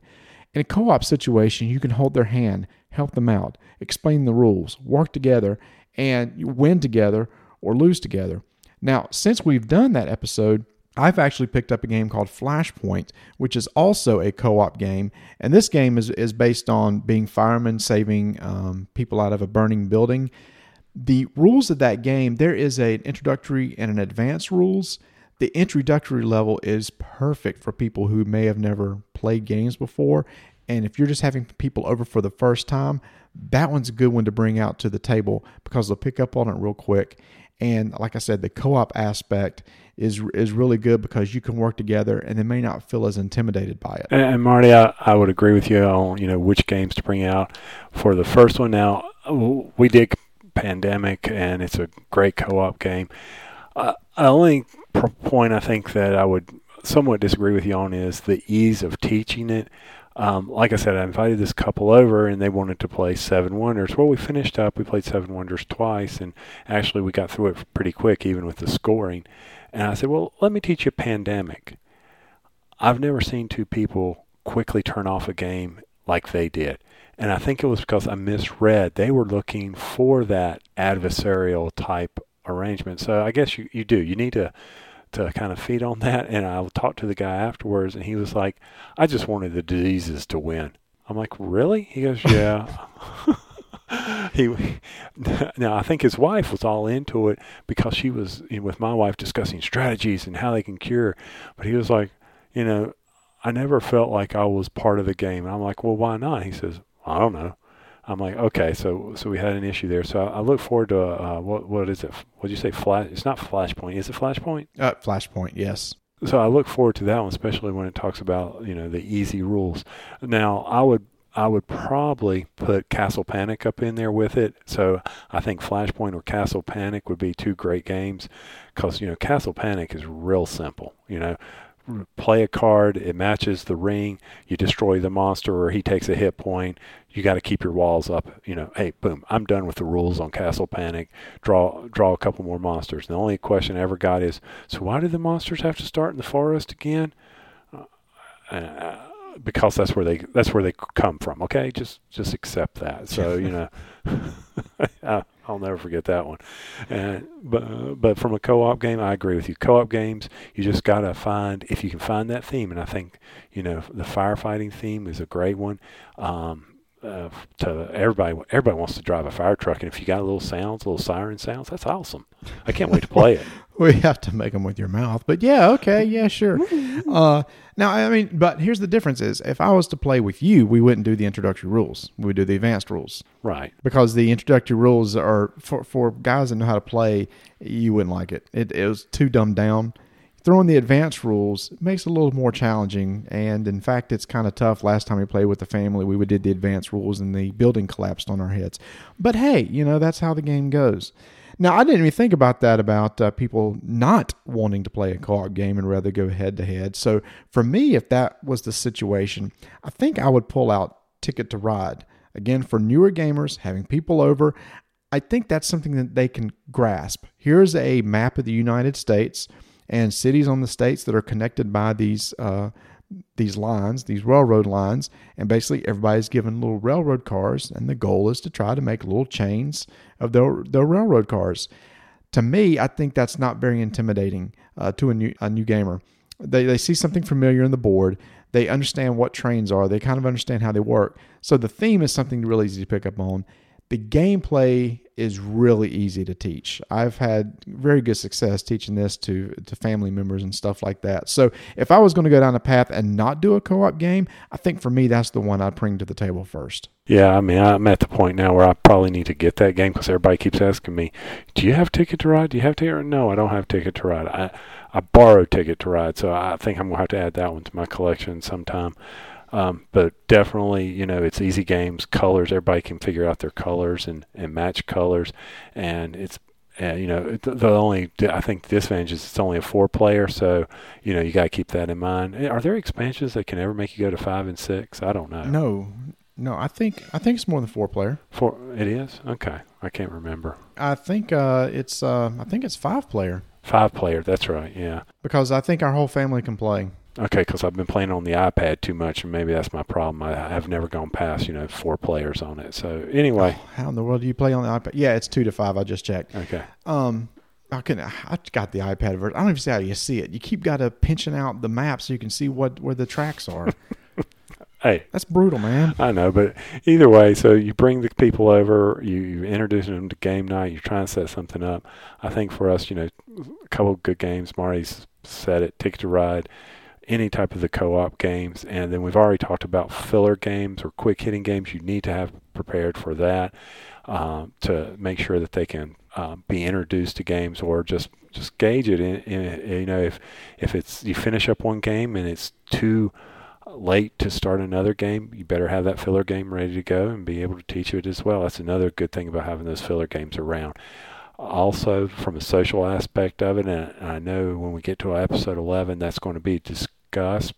S1: In a co op situation, you can hold their hand, help them out, explain the rules, work together, and win together or lose together. Now, since we've done that episode, I've actually picked up a game called Flashpoint, which is also a co op game. And this game is, is based on being firemen saving um, people out of a burning building. The rules of that game, there is an introductory and an advanced rules. The introductory level is perfect for people who may have never played games before. And if you're just having people over for the first time, that one's a good one to bring out to the table because they'll pick up on it real quick. And like I said, the co-op aspect is is really good because you can work together and they may not feel as intimidated by it.
S2: And, and Marty, I, I would agree with you on you know which games to bring out for the first one. Now we did Pandemic, and it's a great co-op game. Uh, the only point I think that I would somewhat disagree with you on is the ease of teaching it. Um, like I said, I invited this couple over, and they wanted to play Seven Wonders. Well, we finished up. We played Seven Wonders twice, and actually we got through it pretty quick, even with the scoring. And I said, "Well, let me teach you Pandemic." I've never seen two people quickly turn off a game like they did. And I think it was because I misread. They were looking for that adversarial type arrangement. So I guess you, you do. You need to to kind of feed on that. And I talked to the guy afterwards, and he was like, I just wanted the diseases to win. I'm like, really? He goes, <laughs> yeah. he now I think his wife was all into it because she was you know, with my wife discussing strategies and how they can cure. But he was like, you know, I never felt like I was part of the game. And I'm like, well, why not? He says, I don't know. I'm like, okay, so so we had an issue there. So I, I look forward to uh, what what is it? What did you say? Flash? It's not Flashpoint. Is it Flashpoint?
S1: Uh, Flashpoint, yes.
S2: So I look forward to that one, especially when it talks about you know the easy rules. Now I would I would probably put Castle Panic up in there with it. So I think Flashpoint or Castle Panic would be two great games because you know Castle Panic is real simple. You know, play a card, it matches the ring, you destroy the monster, or he takes a hit point. You got to keep your walls up. You know, hey, boom, I'm done with the rules on Castle Panic. Draw, draw a couple more monsters. And the only question I ever got is, so why do the monsters have to start in the forest again? Uh, because that's where they that's where they come from. Okay, just just accept that. So you know, <laughs> I, I'll never forget that one. And but but from a co-op game, I agree with you. Co-op games, you just gotta find if you can find that theme, and I think you know the firefighting theme is a great one. Um, uh, to everybody, everybody wants to drive a fire truck, and if you got little sounds, little siren sounds, that's awesome. I can't wait to play it. <laughs>
S1: we have to make them with your mouth, but yeah, okay, yeah, sure. <laughs> Uh, now, I mean, but here's the difference: is if I was to play with you, we wouldn't do the introductory rules. We would do the advanced rules,
S2: right?
S1: Because the introductory rules are for for guys that know how to play. You wouldn't like it. It, it was too dumbed down throwing the advanced rules makes it a little more challenging. And in fact, it's kind of tough. Last time we played with the family, we did the advanced rules and the building collapsed on our heads. But hey, you know, that's how the game goes. Now, I didn't even think about that about uh, people not wanting to play a co op game and rather go head to head. So for me, if that was the situation, I think I would pull out Ticket to Ride. Again, for newer gamers, having people over, I think that's something that they can grasp. Here's a map of the United States and cities on the states that are connected by these uh, these lines, these railroad lines, and basically everybody's given little railroad cars, and the goal is to try to make little chains of their their railroad cars. To me, I think that's not very intimidating uh, to a new a new gamer. They they see something familiar in the board. They understand what trains are. They kind of understand how they work. So the theme is something really easy to pick up on. The gameplay is really easy to teach. I've had very good success teaching this to to family members and stuff like that. So if I was going to go down a path and not do a co-op game, I think for me that's the one I'd bring to the table first.
S2: Yeah, I mean I'm at the point now where I probably need to get that game because everybody keeps asking me, "Do you have Ticket to Ride? Do you have Ticket?" No, I don't have Ticket to Ride. I I borrowed Ticket to Ride, so I think I'm gonna have to add that one to my collection sometime. Um, but definitely, you know, it's easy games, colors. Everybody can figure out their colors and, and match colors, and it's uh, you know the, the, only I think disadvantage is it's only a four player, so you know you got to keep that in mind. Eh, are there expansions that can ever make you go to five and six? I don't know.
S1: No, no. I think I think it's more than four player.
S2: Four. It is okay. I can't remember.
S1: I think uh, it's uh, I think it's five player.
S2: Five player. That's right. Yeah.
S1: Because I think our whole family can play.
S2: Okay, because I've been playing on the iPad too much, and maybe that's my problem. I have never gone past you know four players on it. So anyway,
S1: oh, how in the world do you play on the iPad? Yeah, it's two to five. I just checked.
S2: Okay.
S1: Um, I can I got the iPad version. I don't even see how you see it. You keep got to pinching out the map so you can see what where the tracks are. <laughs>
S2: hey,
S1: that's brutal, man.
S2: I know, but either way, so you bring the people over, you, you introduce them to game night, you're trying to set something up. I think for us, you know, a couple of good games. Marty's said it, Ticket to Ride any type of the co-op games. And then we've already talked about filler games or quick hitting games. You need to have prepared for that um, to make sure that they can um, be introduced to games or just just gauge it. In, in, you know, if if it's you finish up one game and it's too late to start another game, you better have that filler game ready to go and be able to teach it as well. That's another good thing about having those filler games around also from a social aspect of it. And I know when we get to episode 11, that's going to be dis- discuss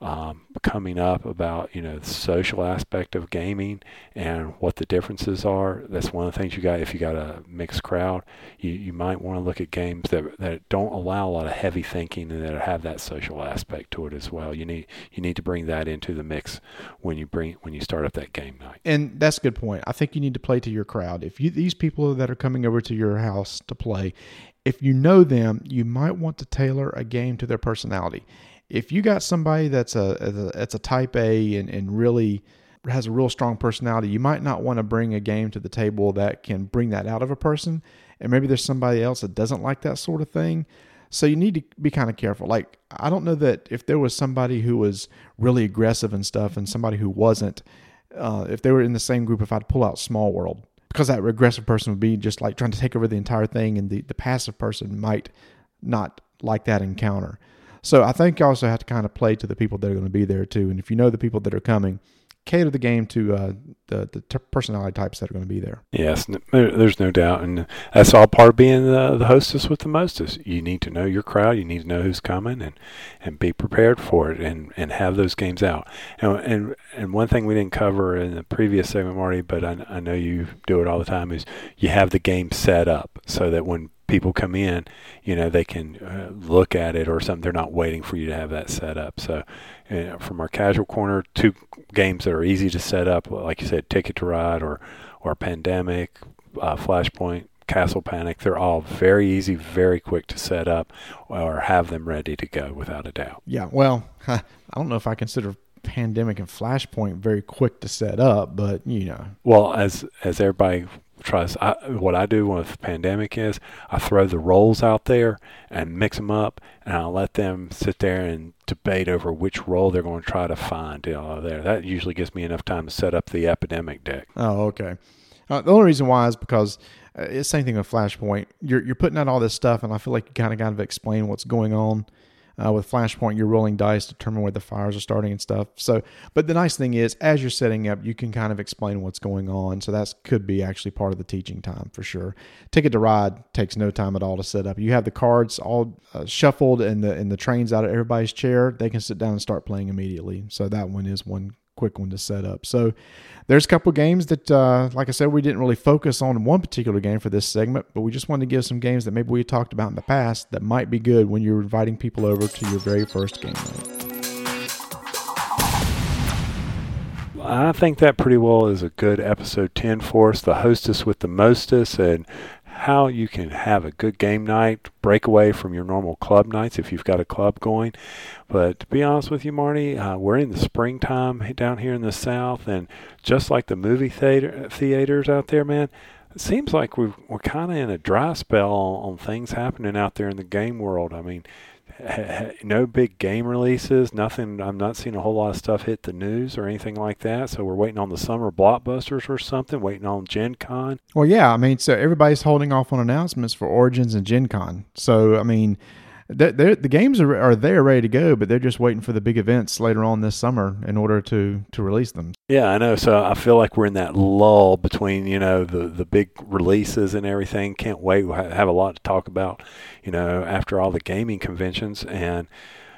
S2: um, coming up about you know the social aspect of gaming and what the differences are. That's one of the things you got. If you got a mixed crowd, you, you might want to look at games that that don't allow a lot of heavy thinking and that have that social aspect to it as well. You need you need to bring that into the mix when you bring when you start up that game night.
S1: And that's a good point. I think you need to play to your crowd. If you these people that are coming over to your house to play, if you know them, you might want to tailor a game to their personality if you got somebody that's a that's a type A and, and really has a real strong personality, you might not want to bring a game to the table that can bring that out of a person. And maybe there's somebody else that doesn't like that sort of thing. So you need to be kind of careful. Like I don't know that if there was somebody who was really aggressive and stuff, and somebody who wasn't, uh, if they were in the same group, if I'd pull out Small World, because that aggressive person would be just like trying to take over the entire thing, and the the passive person might not like that encounter. So I think you also have to kind of play to the people that are going to be there too. And if you know the people that are coming, cater the game to uh, the the t- personality types that are going to be there.
S2: Yes, there's no doubt, and that's all part of being the, the hostess with the mostest. You need to know your crowd, you need to know who's coming, and, and be prepared for it, and, and have those games out. And, and and one thing we didn't cover in the previous segment, Marty, but I, I know you do it all the time, is you have the game set up so that when people come in, you know, they can uh, look at it or something. They're not waiting for you to have that set up. So, uh, from our casual corner, two games that are easy to set up, like you said, Ticket to Ride or or Pandemic, uh, Flashpoint, Castle Panic, they're all very easy, very quick to set up or have them ready to go without a doubt.
S1: Yeah, well, <laughs> I don't know if I consider Pandemic and Flashpoint very quick to set up, but you know.
S2: Well, as as everybody tries, I, what I do with Pandemic is I throw the roles out there and mix them up, and I'll let them sit there and debate over which role they're going to try to find. You know, there that usually gives me enough time to set up the Epidemic deck.
S1: Oh, okay. Uh, the only reason why is because uh, it's same thing with Flashpoint. You're you're putting out all this stuff, and I feel like you kind of got to explain what's going on. Uh, with Flashpoint, you're rolling dice to determine where the fires are starting and stuff. So, but the nice thing is, as you're setting up, you can kind of explain what's going on. So that could be actually part of the teaching time for sure. Ticket to Ride takes no time at all to set up. You have the cards all uh, shuffled and the and the trains out of everybody's chair. They can sit down and start playing immediately. So that one is one quick one to set up. So there's a couple games that, uh, like I said, we didn't really focus on one particular game for this segment, but we just wanted to give some games that maybe we talked about in the past that might be good when you're inviting people over to your very first game night.
S2: I think that pretty well is a good episode 10 for us. The hostess with the mostest and how you can have a good game night, break away from your normal club nights if you've got a club going. But to be honest with you, Marty, uh, we're in the springtime down here in the South, and just like the movie theater, theaters out there, man, it seems like we're, we're kind of in a dry spell on, on things happening out there in the game world. I mean, <laughs> no big game releases, nothing. I'm not seeing a whole lot of stuff hit the news or anything like that. So we're waiting on the summer blockbusters or something, waiting on Gen Con.
S1: Well, yeah, I mean, so everybody's holding off on announcements for Origins and Gen Con. So, I mean, they're, the games are, are there ready to go, but they're just waiting for the big events later on this summer in order to to release them.
S2: Yeah, I know. So I feel like we're in that lull between you know the the big releases and everything. Can't wait. We have a lot to talk about, you know, after all the gaming conventions and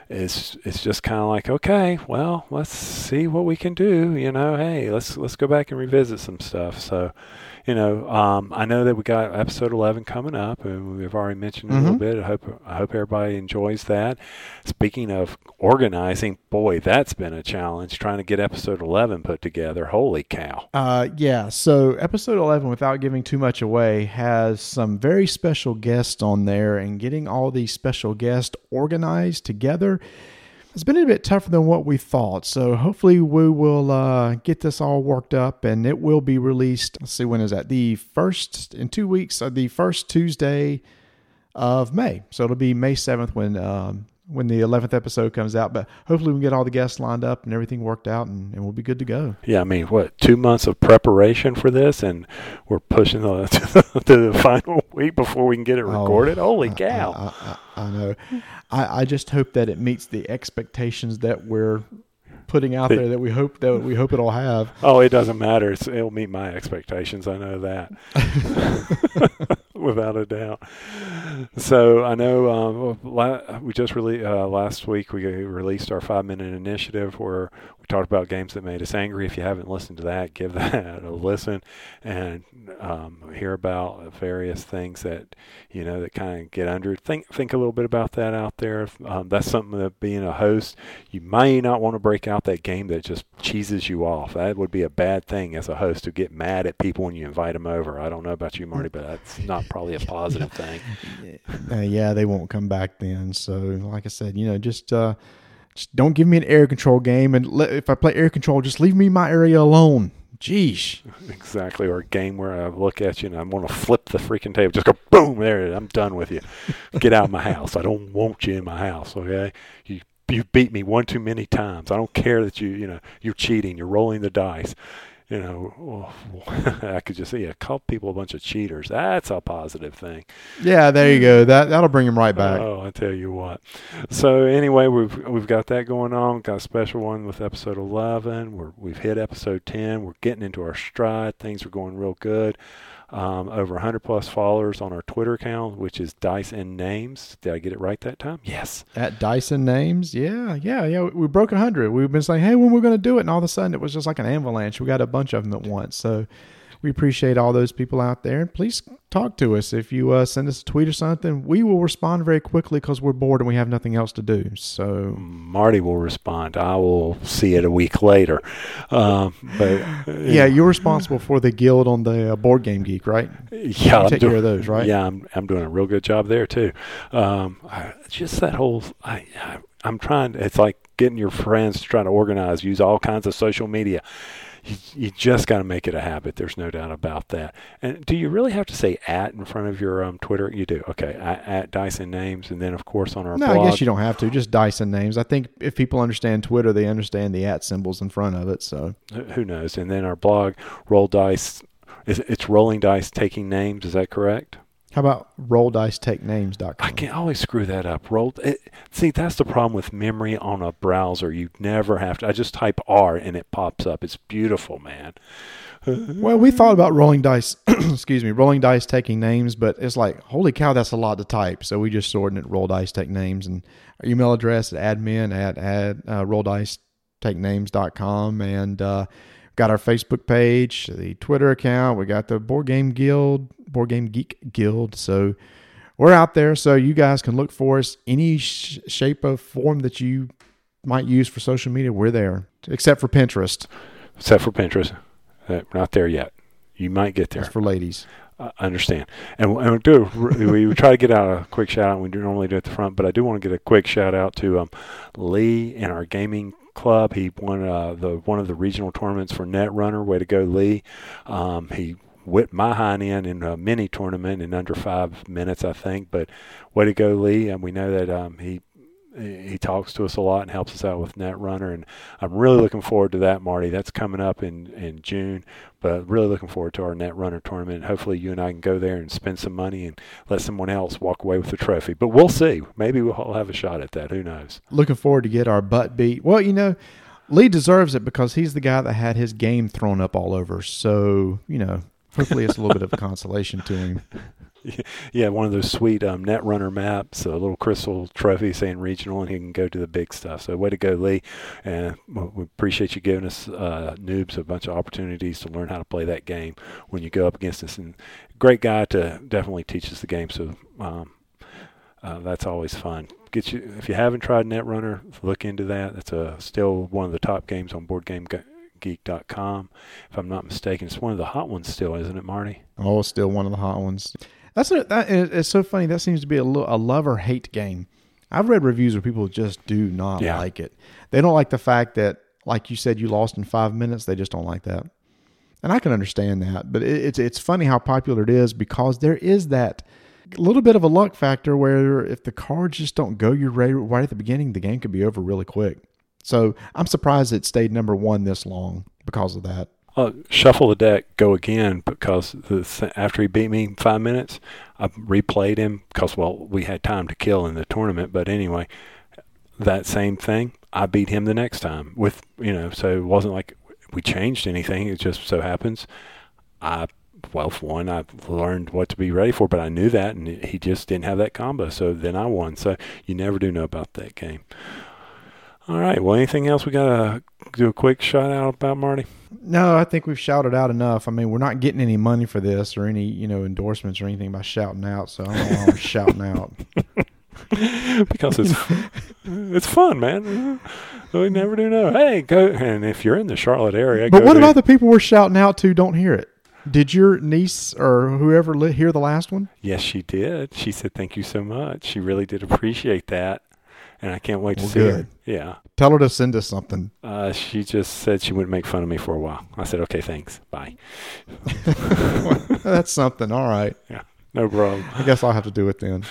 S2: it's it's just kind of like okay well let's see what we can do you know hey let's let's go back and revisit some stuff so you know, um, I know that we got episode 11 coming up, and we've already mentioned mm-hmm. a little bit. I hope I hope everybody enjoys that. Speaking of organizing, boy, that's been a challenge trying to get episode 11 put together. Holy cow!
S1: Uh, yeah. So episode 11, without giving too much away, has some very special guests on there, and getting all these special guests organized together it's been a bit tougher than what we thought. So hopefully we will uh, get this all worked up and it will be released. Let's see when is that? The first in two weeks, uh, the first Tuesday of May. So it'll be May seventh when um, when the 11th episode comes out. But hopefully, we can get all the guests lined up and everything worked out, and, and we'll be good to go.
S2: Yeah, I mean, what, two months of preparation for this, and we're pushing the, <laughs> to, the, final week before we can get it oh, recorded? Oh, Holy cow.
S1: I, I, I know. I, I just hope that it meets the expectations that we're putting out there that we hope that we hope it'll have.
S2: Oh, it doesn't matter. It's, it'll meet my expectations. I know that. <laughs> <laughs> without a doubt. So I know um, we just really uh, last week we released our five minute initiative where we talked about games that made us angry. If you haven't listened to that, give <laughs> that a listen and um, hear about various things that you know that kind of get under. Think think a little bit about that out there. Um, that's something that being a host, you may not want to break out that game that just cheeses you off. That would be a bad thing as a host to get mad at people when you invite them over. I don't know about you, Marty, but that's not <laughs> probably a positive thing. <laughs>
S1: Uh, yeah, they won't come back then. So, like I said, you know, just uh, just don't give me an air control game, and let, if I play air control, just leave me my area alone. Jeez. <laughs>
S2: Exactly. Or a game where I look at you and I want to flip the freaking table. Just go boom. There. I'm done with you. Get out of my house. I don't want you in my house. Okay. You you beat me one too many times. I don't care that you you know you're cheating. You're rolling the dice you know, <laughs> I could just say, yeah, call people a bunch of cheaters. That's a positive thing.
S1: Yeah, there you go. That that'll bring them right back.
S2: Oh, I tell you what. So anyway, we've we've got that going on. got a special one with episode eleven. We're we've hit episode ten. We're getting into our stride. Things are going real good um, over 100 plus followers on our Twitter account, which is Dice and Names. Did I get it right that time? Yes.
S1: At Dice and Names. Yeah, yeah, yeah. We broke 100. We've been saying, hey, when we're going to do it? And all of a sudden it was just like an avalanche. We got a bunch of them at once. So We appreciate all those people out there. And please talk to us. If you uh, send us a tweet or something, we will respond very quickly because we're bored and we have nothing else to do. So
S2: Marty will respond. I will see it a week later. Um, but
S1: yeah, you're responsible for the guild on the uh, board game geek, right?
S2: Yeah,
S1: you take care of those, right?
S2: Yeah, I'm I'm doing a real good job there too. Um, I, just that whole I, I I'm trying. It's like getting your friends to try to organize, use all kinds of social media you, you just got to make it a habit. There's no doubt about that. And do you really have to say at in front of your um, Twitter? You do. Okay, at, at Dice and Names, and then of course on our
S1: no,
S2: blog.
S1: I guess you don't have to. Just Dice and Names. I think if people understand Twitter, they understand the at symbols in front of it. So
S2: who knows? And then our blog, Roll Dice. It's rolling dice taking names. Is that correct?
S1: How about rolldicetakenames.com?
S2: I can always screw that up. Roll. It, see, that's the problem with memory on a browser. You never have to. I just type R and it pops up. It's beautiful, man.
S1: well, we thought about rolling dice. <clears throat> excuse me, rolling dice taking names, but it's like, holy cow, that's a lot to type. So we just sorted it. Roll dice take names and our email address at admin at ad uh, rolldicetakenames.com and. Uh, got our Facebook page, the Twitter account, we got the Board Game Guild, Board Game Geek Guild. So we're out there, so you guys can look for us. Any sh- shape of form that you might use for social media, we're there, except for Pinterest.
S2: Except for Pinterest, uh, not there yet. You might get there.
S1: That's for ladies.
S2: I understand. And, and we do <laughs> we, we try to get out a quick shout out. We do normally do at the front, but I do want to get a quick shout out to um, Lee and our gaming club. He won uh, the one of the regional tournaments for Netrunner. Way to go, Lee! Um, he whipped my hind end in a mini tournament in under five minutes, I think. But way to go, Lee! And we know that um, he he talks to us a lot and helps us out with Netrunner, and I'm really looking forward to that, Marty. That's coming up in in June, but really looking forward to our Netrunner tournament. Hopefully, you and I can go there and spend some money and let someone else walk away with the trophy. But we'll see. Maybe we'll have a shot at that. Who knows?
S1: Looking forward to get our butt beat. Well, you know. Lee deserves it because he's the guy that had his game thrown up all over. So, you know, hopefully it's a little bit of a consolation to him. <laughs> <laughs>
S2: yeah, one of those sweet um, Netrunner maps, a little crystal trophy saying regional, and he can go to the big stuff. So, way to go, Lee! And we appreciate you giving us uh, noobs a bunch of opportunities to learn how to play that game when you go up against us. And great guy to definitely teach us the game. So, um, uh, that's always fun. Get you if you haven't tried Netrunner, look into that. That's a, still one of the top games on Board Game geek.com if i'm not mistaken it's one of the hot ones still isn't it marty
S1: oh still one of the hot ones that's a, that it's so funny. That seems to be a, a love or hate game. I've read reviews where people just do not yeah. like it. They don't like the fact that, like you said, you lost in five minutes. They just don't like that, and I can understand that. But it, it's it's funny how popular it is because there is that little bit of a luck factor where if the cards just don't go your way right at the beginning, the game could be over really quick. So I'm surprised it stayed number one this long because of that
S2: uh, shuffle the deck, go again because the, after he beat me five minutes, I replayed him because well we had time to kill in the tournament. But anyway, that same thing, I beat him the next time with you know. So it wasn't like we changed anything. It just so happens I well for one I learned what to be ready for, but I knew that and he just didn't have that combo. So then I won. So you never do know about that game. All right. Well, anything else we got to do a quick shout out about Marty?
S1: No, I think we've shouted out enough. I mean, we're not getting any money for this or any, you know, endorsements or anything by shouting out. So I don't know why we're shouting out. <laughs> <laughs>
S2: because it's it's fun, man. We never do know. Hey, go and if you're in the Charlotte area,
S1: but what about the people we're shouting out to? Don't hear it. Did your niece or whoever hear the last one?
S2: Yes, she did. She said thank you so much. She really did appreciate that and I can't wait to
S1: well,
S2: see
S1: good.
S2: her. Yeah.
S1: Tell her to send us something.
S2: Uh, she just said she wouldn't make fun of me for a while. I said, okay, thanks. Bye. <laughs>
S1: That's something. All right.
S2: Yeah. No problem.
S1: I guess I'll have to do it then.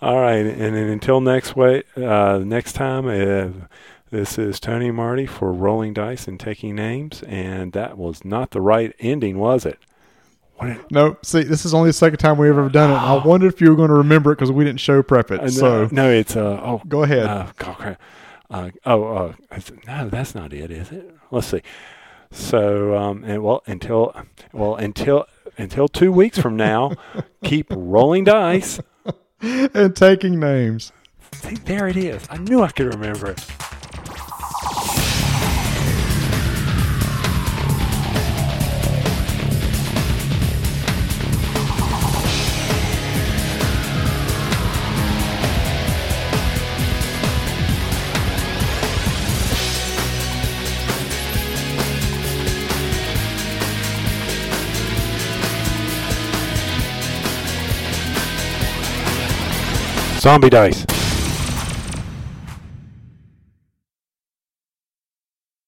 S2: All right. And then until next way, uh, next time, uh, this is Tony Marty for Rolling Dice and Taking Names. And that was not the right ending, was it?
S1: No, see, this is only the second time we've ever done it. I wondered if you were going to remember it because we didn't show prep it. Uh, so
S2: no, it's uh oh,
S1: go ahead.
S2: Uh, God, uh, oh, uh, no, that's not it, is it? Let's see. So, um, and well, until well, until until two weeks from now, <laughs> keep rolling dice
S1: and taking names.
S2: See, there it is. I knew I could remember it. Zombie dice.